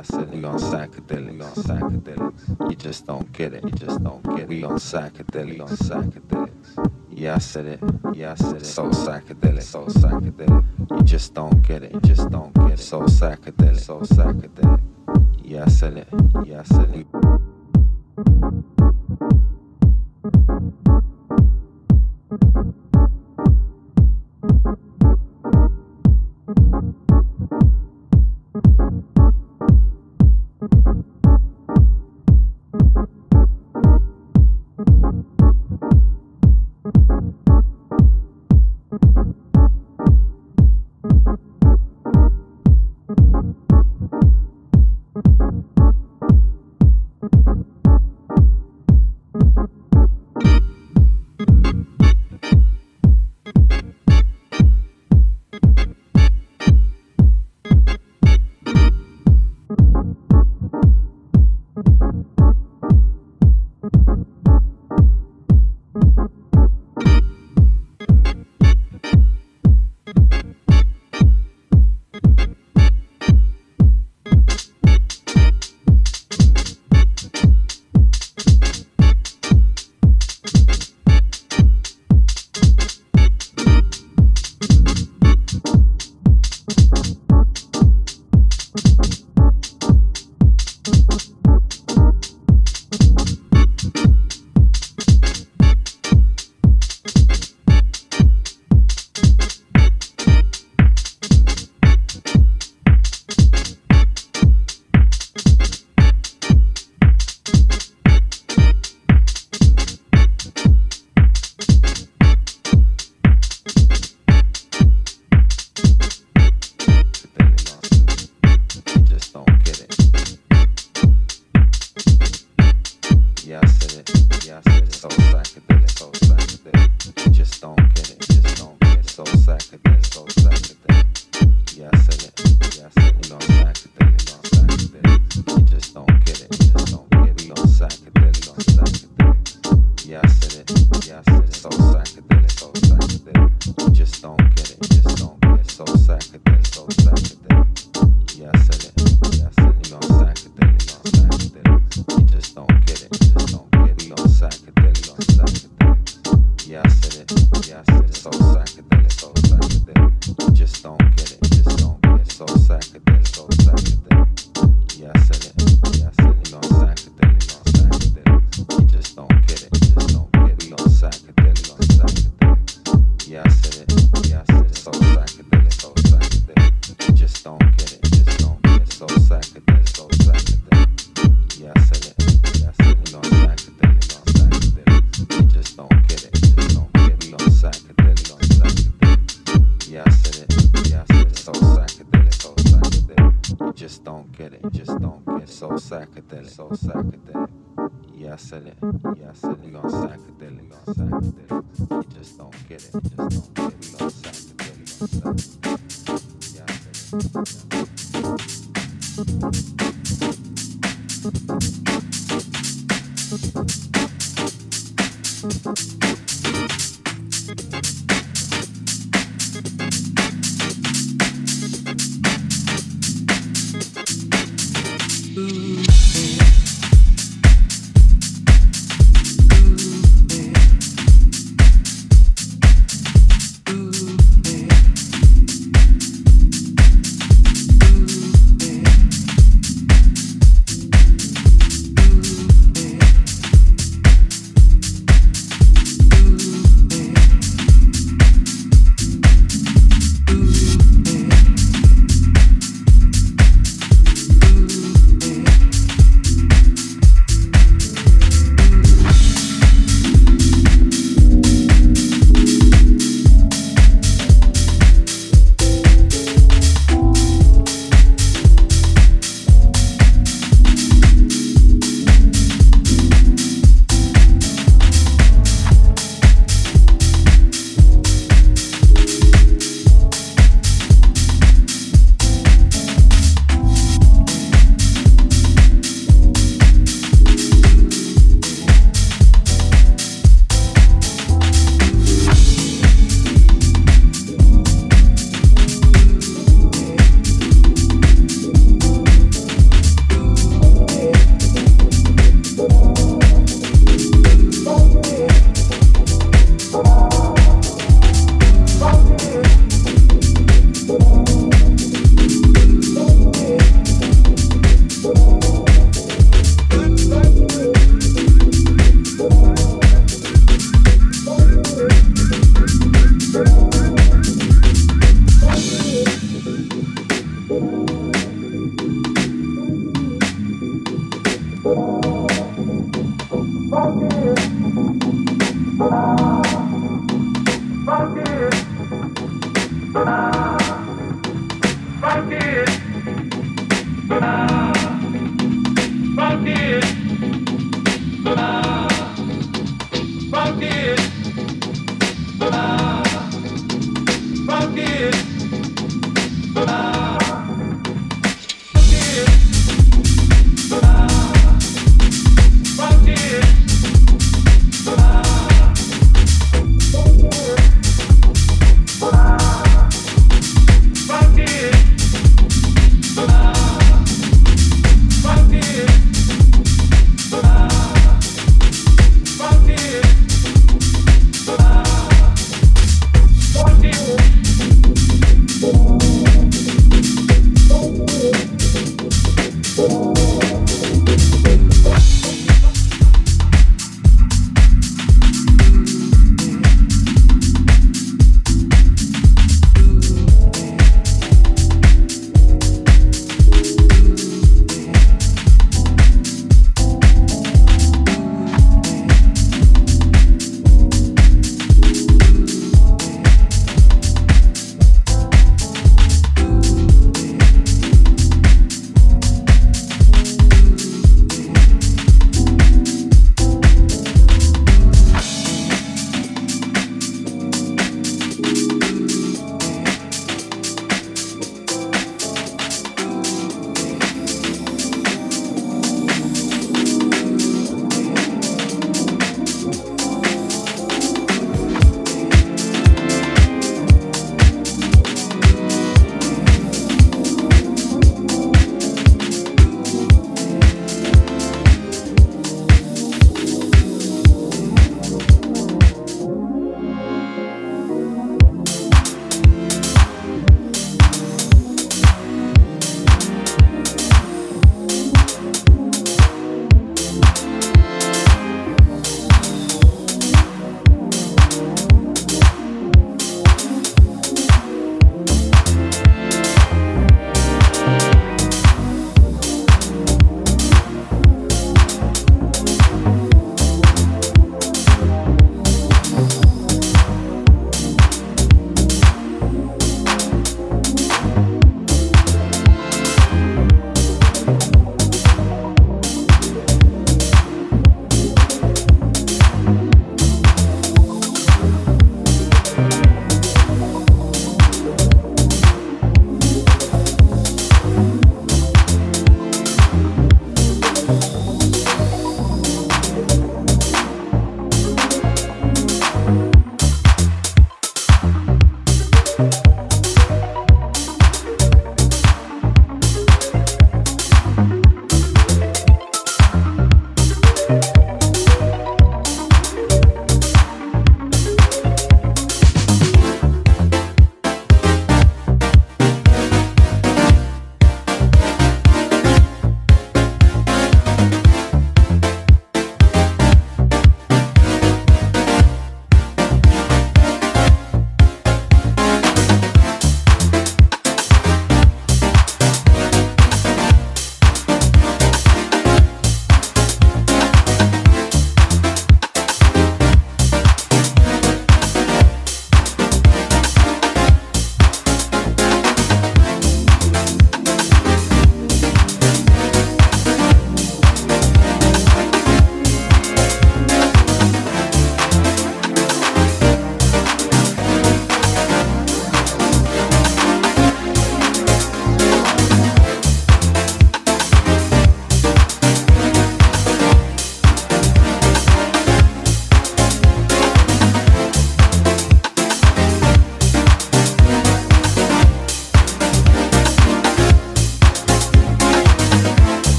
I said. We on psychedelics, on psychedelics. You just don't get it. You just don't get it. We on psychedelics, on psychedelics. Yeah, I said it. Yeah, I said it. So psychedelic.